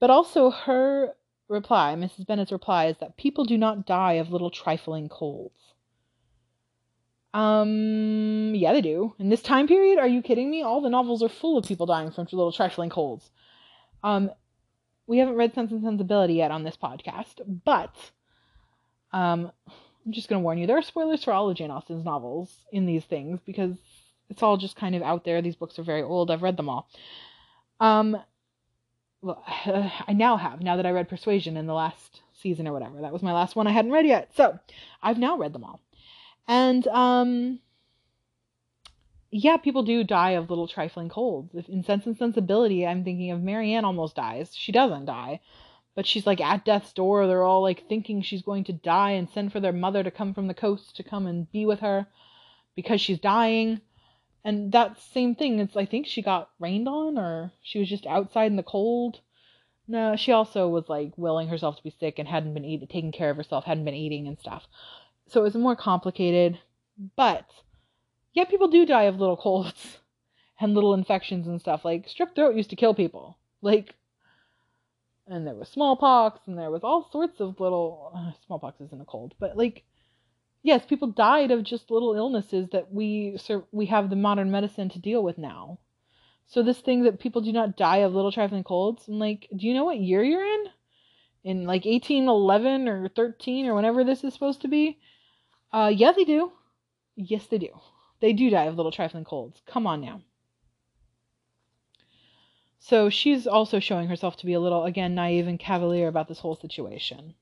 But also her reply, Mrs. Bennet's reply, is that people do not die of little trifling colds. Um, yeah, they do. In this time period, are you kidding me? All the novels are full of people dying from little trifling colds. Um, we haven't read Sense and Sensibility yet on this podcast, but um, I'm just gonna warn you, there are spoilers for all of Jane Austen's novels in these things because it's all just kind of out there. These books are very old. I've read them all. Um, well, I now have now that I read Persuasion in the last season or whatever. That was my last one I hadn't read yet. So I've now read them all. And um yeah, people do die of little trifling colds. In Sense and Sensibility, I'm thinking of Marianne almost dies. She doesn't die, but she's like at death's door. They're all like thinking she's going to die and send for their mother to come from the coast to come and be with her because she's dying. And that same thing, it's I think she got rained on or she was just outside in the cold. No, she also was like willing herself to be sick and hadn't been eating, taking care of herself, hadn't been eating and stuff so it was more complicated. But yeah, people do die of little colds and little infections and stuff. Like strep throat used to kill people. Like, and there was smallpox and there was all sorts of little uh, smallpox isn't a cold, but like, yes, people died of just little illnesses that we we have the modern medicine to deal with now. So this thing that people do not die of little trifling colds, and like, do you know what year you're in? In like 1811 or 13 or whenever this is supposed to be? Uh, yeah, they do. Yes, they do. They do die of little trifling colds. Come on now. So she's also showing herself to be a little, again, naive and cavalier about this whole situation.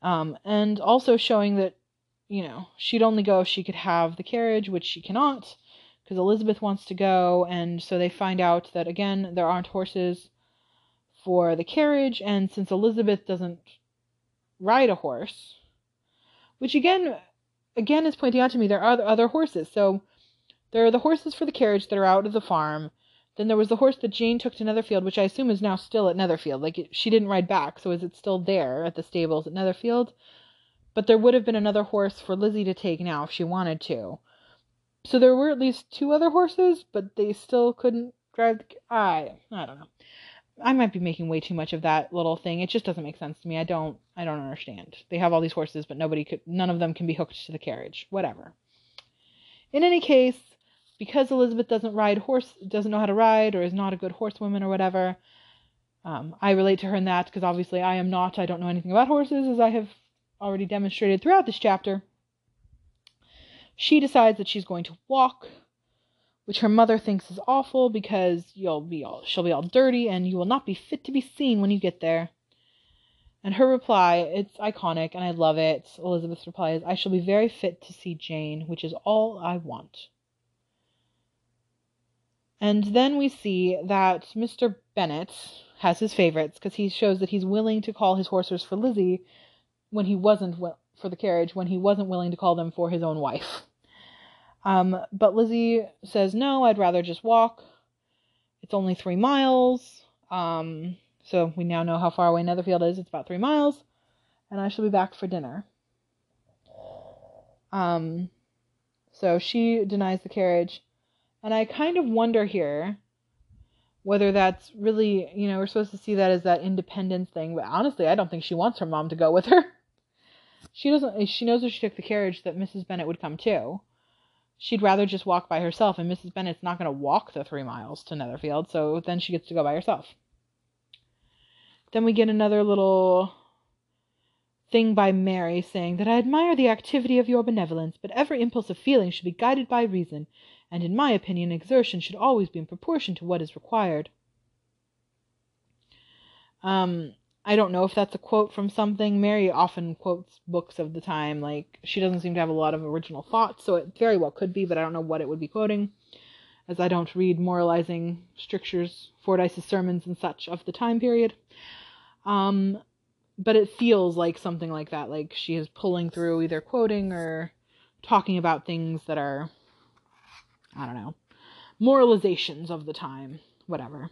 Um, and also showing that, you know, she'd only go if she could have the carriage, which she cannot, because Elizabeth wants to go, and so they find out that, again, there aren't horses for the carriage, and since Elizabeth doesn't ride a horse, which again again is pointing out to me there are other horses. So there are the horses for the carriage that are out of the farm. Then there was the horse that Jane took to Netherfield, which I assume is now still at Netherfield. Like she didn't ride back, so is it still there at the stables at Netherfield? But there would have been another horse for Lizzie to take now if she wanted to. So there were at least two other horses, but they still couldn't drive. The, I I don't know. I might be making way too much of that little thing. It just doesn't make sense to me. I don't I don't understand. They have all these horses, but nobody could none of them can be hooked to the carriage. Whatever. In any case, because Elizabeth doesn't ride horse doesn't know how to ride or is not a good horsewoman or whatever, um, I relate to her in that because obviously I am not. I don't know anything about horses as I have already demonstrated throughout this chapter. She decides that she's going to walk which her mother thinks is awful because you'll be all she'll be all dirty and you will not be fit to be seen when you get there. And her reply, it's iconic and I love it. Elizabeth's reply is, I shall be very fit to see Jane, which is all I want. And then we see that Mr. Bennet has his favorites because he shows that he's willing to call his horses for Lizzie when he wasn't for the carriage when he wasn't willing to call them for his own wife. Um, but Lizzie says no, I'd rather just walk. It's only three miles. Um, so we now know how far away Netherfield is. It's about three miles, and I shall be back for dinner. Um, so she denies the carriage, and I kind of wonder here whether that's really, you know, we're supposed to see that as that independence thing, but honestly, I don't think she wants her mom to go with her. She doesn't, she knows if she took the carriage that Mrs. Bennet would come too. She'd rather just walk by herself, and Mrs. Bennet's not going to walk the three miles to Netherfield, so then she gets to go by herself. Then we get another little thing by Mary saying that I admire the activity of your benevolence, but every impulse of feeling should be guided by reason, and in my opinion exertion should always be in proportion to what is required. Um, I don't know if that's a quote from something. Mary often quotes books of the time. Like, she doesn't seem to have a lot of original thoughts, so it very well could be, but I don't know what it would be quoting, as I don't read moralizing strictures, Fordyce's sermons, and such of the time period. Um, but it feels like something like that. Like she is pulling through either quoting or talking about things that are, I don't know, moralizations of the time, whatever.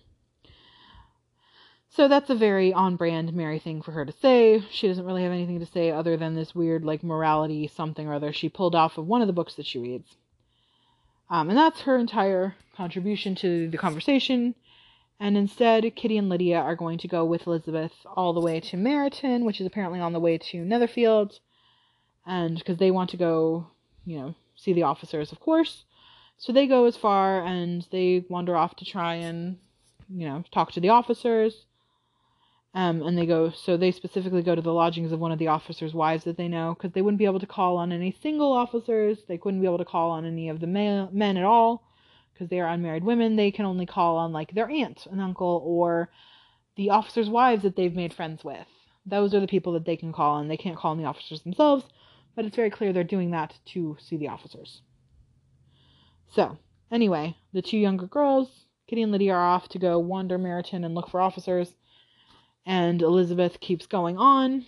So that's a very on brand Mary thing for her to say. She doesn't really have anything to say other than this weird, like, morality something or other she pulled off of one of the books that she reads. Um, and that's her entire contribution to the conversation. And instead, Kitty and Lydia are going to go with Elizabeth all the way to Meryton, which is apparently on the way to Netherfield. And because they want to go, you know, see the officers, of course. So they go as far and they wander off to try and, you know, talk to the officers. Um, and they go, so they specifically go to the lodgings of one of the officers' wives that they know, because they wouldn't be able to call on any single officers. They couldn't be able to call on any of the men at all because they are unmarried women, they can only call on like their aunt and uncle or the officers' wives that they've made friends with. Those are the people that they can call on. They can't call on the officers themselves, but it's very clear they're doing that to see the officers. So, anyway, the two younger girls, Kitty and Lydia, are off to go wander Meryton and look for officers, and Elizabeth keeps going on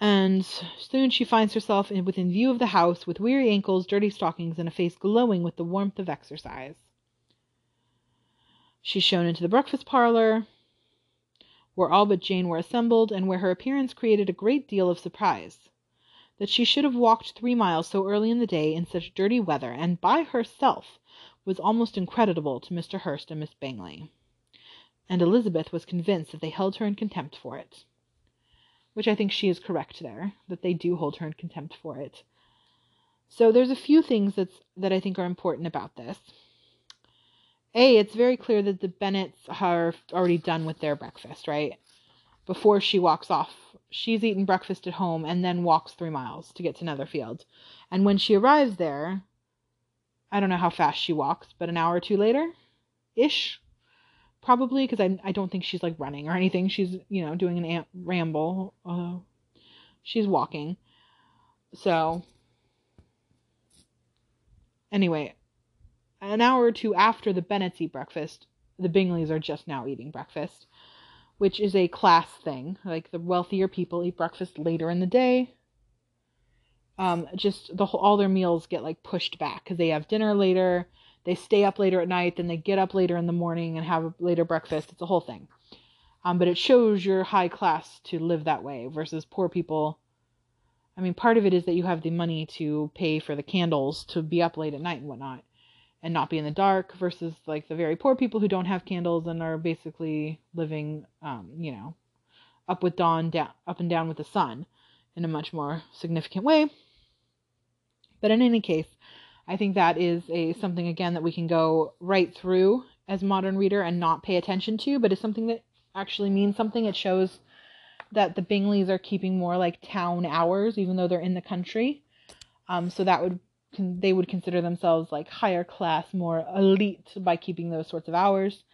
and soon she finds herself in, within view of the house with weary ankles, dirty stockings, and a face glowing with the warmth of exercise. She's shown into the breakfast parlor, where all but Jane were assembled, and where her appearance created a great deal of surprise. That she should have walked three miles so early in the day in such dirty weather, and by herself, was almost incredible to Mr. Hurst and Miss Bingley. And Elizabeth was convinced that they held her in contempt for it which I think she is correct there, that they do hold her in contempt for it. So there's a few things that's that I think are important about this. A, it's very clear that the Bennets are already done with their breakfast, right? Before she walks off. She's eaten breakfast at home and then walks three miles to get to Netherfield. And when she arrives there, I don't know how fast she walks, but an hour or two later ish, probably because I I don't think she's like running or anything. She's you know doing an ant ramble. Uh, she's walking. So anyway, an hour or two after the Bennets eat breakfast, the Bingleys are just now eating breakfast, which is a class thing. Like the wealthier people eat breakfast later in the day. Um, just the whole, all their meals get like pushed back because they have dinner later they stay up later at night, then they get up later in the morning and have a later breakfast. It's a whole thing. Um, but it shows your high class to live that way versus poor people. I mean, part of it is that you have the money to pay for the candles to be up late at night and whatnot and not be in the dark versus like the very poor people who don't have candles and are basically living, um, you know, up with dawn, down, up and down with the sun in a much more significant way. But in any case, I think that is a something again that we can go right through as modern reader and not pay attention to, but it's something that actually means something. It shows that the Bingleys are keeping more like town hours, even though they're in the country. Um, so that would they would consider themselves like higher class, more elite by keeping those sorts of hours,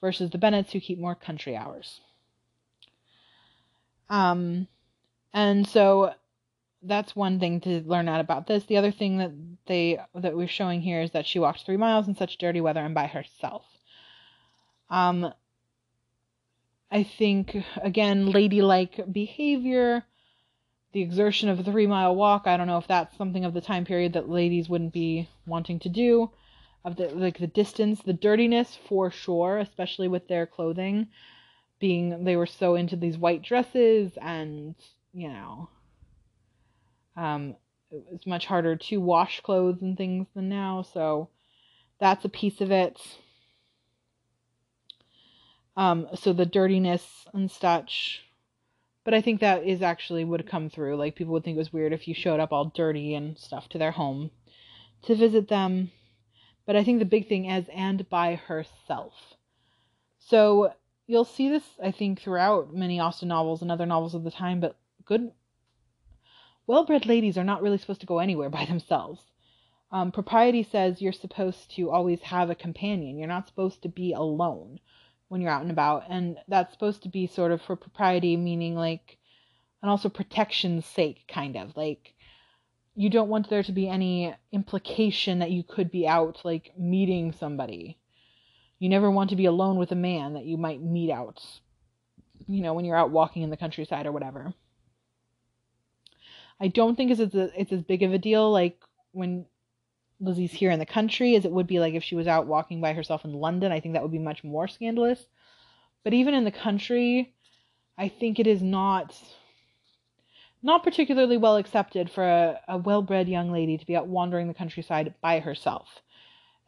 versus the Bennets who keep more country hours. Um, and so that's one thing to learn out about this. The other thing that they that we're showing here is that she walked three miles in such dirty weather and by herself. Um, I think again, ladylike behavior, the exertion of a three mile walk. I don't know if that's something of the time period that ladies wouldn't be wanting to do. Of the like the distance, the dirtiness for sure, especially with their clothing, being they were so into these white dresses and you know um, was much harder to wash clothes and things than now, so that's a piece of it. Um, so the dirtiness and such. But I think that is actually would come through. Like people would think it was weird if you showed up all dirty and stuff to their home to visit them. But I think the big thing is and by herself. So you'll see this, I think, throughout many Austen novels and other novels of the time, but good well bred ladies are not really supposed to go anywhere by themselves. Um, propriety says you're supposed to always have a companion. You're not supposed to be alone when you're out and about. And that's supposed to be sort of for propriety, meaning like, and also protection's sake, kind of. Like, you don't want there to be any implication that you could be out, like, meeting somebody. You never want to be alone with a man that you might meet out, you know, when you're out walking in the countryside or whatever. I don't think it's as, it's as big of a deal like when Lizzie's here in the country as it would be like if she was out walking by herself in London. I think that would be much more scandalous. But even in the country, I think it is not not particularly well accepted for a, a well-bred young lady to be out wandering the countryside by herself.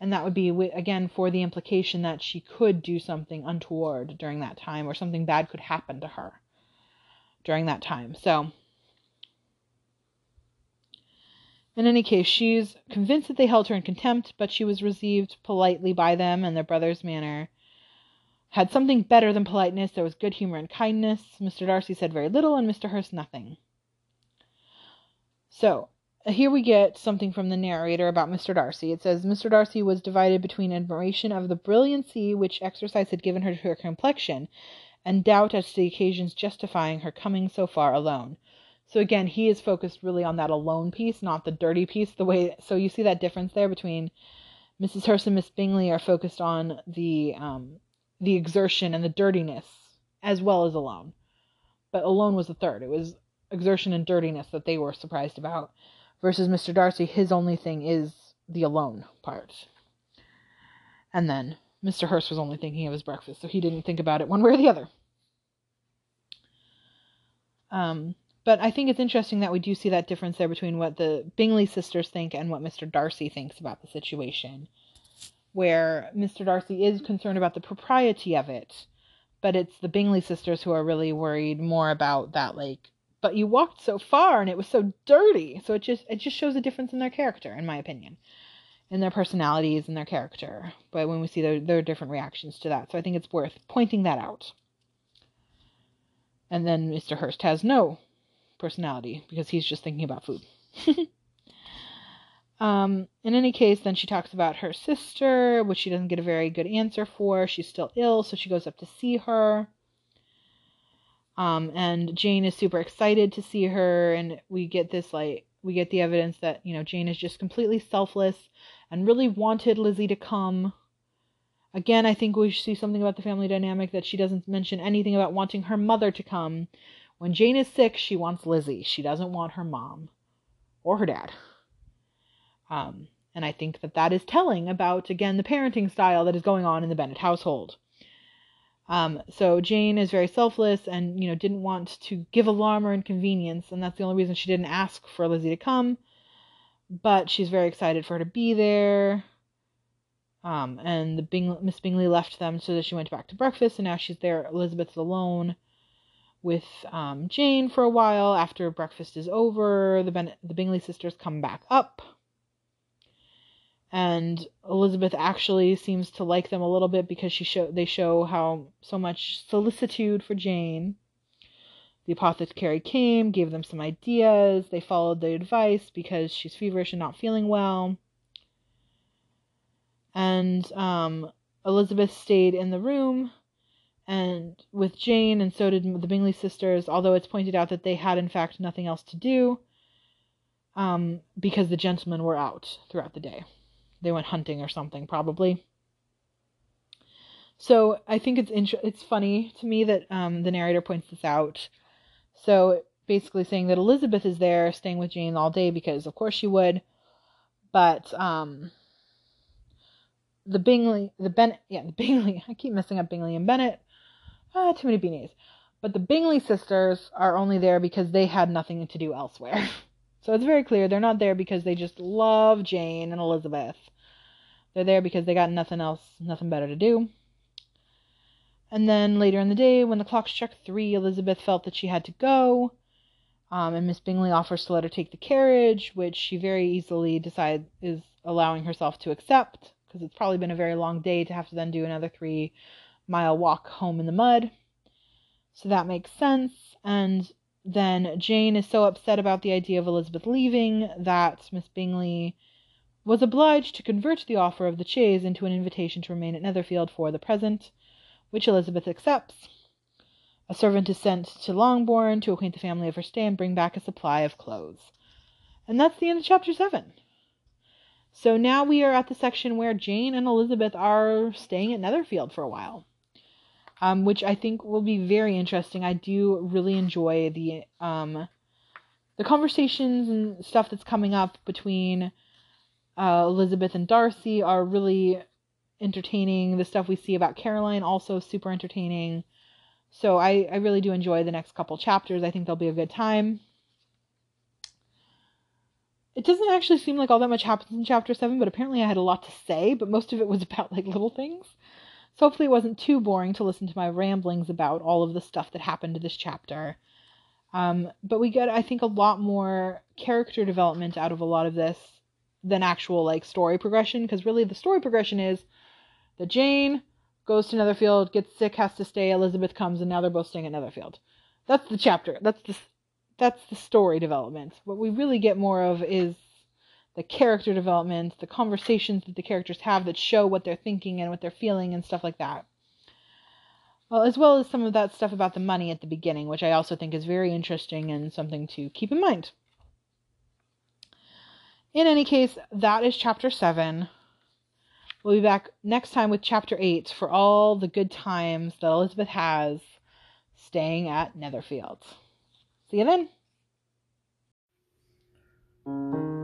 And that would be again for the implication that she could do something untoward during that time or something bad could happen to her during that time. So In any case, she's convinced that they held her in contempt, but she was received politely by them, and their brother's manner had something better than politeness. There was good humor and kindness. Mr. Darcy said very little, and Mr. Hurst nothing. So, here we get something from the narrator about Mr. Darcy. It says Mr. Darcy was divided between admiration of the brilliancy which exercise had given her to her complexion, and doubt as to the occasions justifying her coming so far alone. So again, he is focused really on that alone piece, not the dirty piece. The way so you see that difference there between Mrs. Hurst and Miss Bingley are focused on the um, the exertion and the dirtiness as well as alone. But alone was the third. It was exertion and dirtiness that they were surprised about. Versus Mr. Darcy, his only thing is the alone part. And then Mr. Hurst was only thinking of his breakfast, so he didn't think about it one way or the other. Um, but I think it's interesting that we do see that difference there between what the Bingley sisters think and what Mr. Darcy thinks about the situation. Where Mr. Darcy is concerned about the propriety of it, but it's the Bingley sisters who are really worried more about that, like, but you walked so far and it was so dirty. So it just it just shows a difference in their character, in my opinion. In their personalities and their character. But when we see their, their different reactions to that. So I think it's worth pointing that out. And then Mr. Hurst has no personality because he's just thinking about food. um, in any case, then she talks about her sister, which she doesn't get a very good answer for. She's still ill, so she goes up to see her. Um, and Jane is super excited to see her, and we get this like we get the evidence that you know Jane is just completely selfless and really wanted Lizzie to come. Again, I think we see something about the family dynamic that she doesn't mention anything about wanting her mother to come, when Jane is sick, she wants Lizzie. She doesn't want her mom or her dad. Um, and I think that that is telling about, again, the parenting style that is going on in the Bennet household. Um, so Jane is very selfless and, you know, didn't want to give alarm or inconvenience, and that's the only reason she didn't ask for Lizzie to come. But she's very excited for her to be there. Um, and the Bing- Miss Bingley left them so that she went back to breakfast, and now she's there. Elizabeth's alone with um, Jane for a while. After breakfast is over, the ben- the Bingley sisters come back up, and Elizabeth actually seems to like them a little bit because she show they show how so much solicitude for Jane. The apothecary came, gave them some ideas. They followed the advice because she's feverish and not feeling well. And um, Elizabeth stayed in the room and with Jane, and so did the Bingley sisters, although it's pointed out that they had in fact nothing else to do. um, because the gentlemen were out throughout the day. They went hunting or something, probably. So I think it's int- it's funny to me that um, the narrator points this out. So basically saying that Elizabeth is there staying with Jane all day because of course she would, but um, the Bingley, the Bennet, yeah, the Bingley. I keep messing up Bingley and Bennet. Ah, too many B's. But the Bingley sisters are only there because they had nothing to do elsewhere. so it's very clear they're not there because they just love Jane and Elizabeth. They're there because they got nothing else, nothing better to do. And then later in the day, when the clock struck three, Elizabeth felt that she had to go. Um, and Miss Bingley offers to let her take the carriage, which she very easily decides is allowing herself to accept because it's probably been a very long day to have to then do another three mile walk home in the mud. So that makes sense. And then Jane is so upset about the idea of Elizabeth leaving that Miss Bingley was obliged to convert the offer of the chaise into an invitation to remain at Netherfield for the present, which Elizabeth accepts. A servant is sent to Longbourn to acquaint the family of her stay and bring back a supply of clothes. And that's the end of chapter 7. So now we are at the section where Jane and Elizabeth are staying at Netherfield for a while, um, which I think will be very interesting. I do really enjoy the um, the conversations and stuff that's coming up between uh, Elizabeth and Darcy are really entertaining. The stuff we see about Caroline also super entertaining. So I, I really do enjoy the next couple chapters. I think they'll be a good time it doesn't actually seem like all that much happens in chapter 7, but apparently I had a lot to say, but most of it was about like little things. So hopefully it wasn't too boring to listen to my ramblings about all of the stuff that happened to this chapter. Um, but we get, I think, a lot more character development out of a lot of this than actual like story progression, because really the story progression is that Jane goes to Netherfield, gets sick, has to stay. Elizabeth comes, and now they're both staying at Netherfield. That's the chapter. That's the that's the story development. What we really get more of is the character development, the conversations that the characters have that show what they're thinking and what they're feeling and stuff like that. Well, as well as some of that stuff about the money at the beginning, which I also think is very interesting and something to keep in mind. In any case, that is chapter 7. We'll be back next time with chapter 8 for all the good times that Elizabeth has staying at Netherfield. See you then.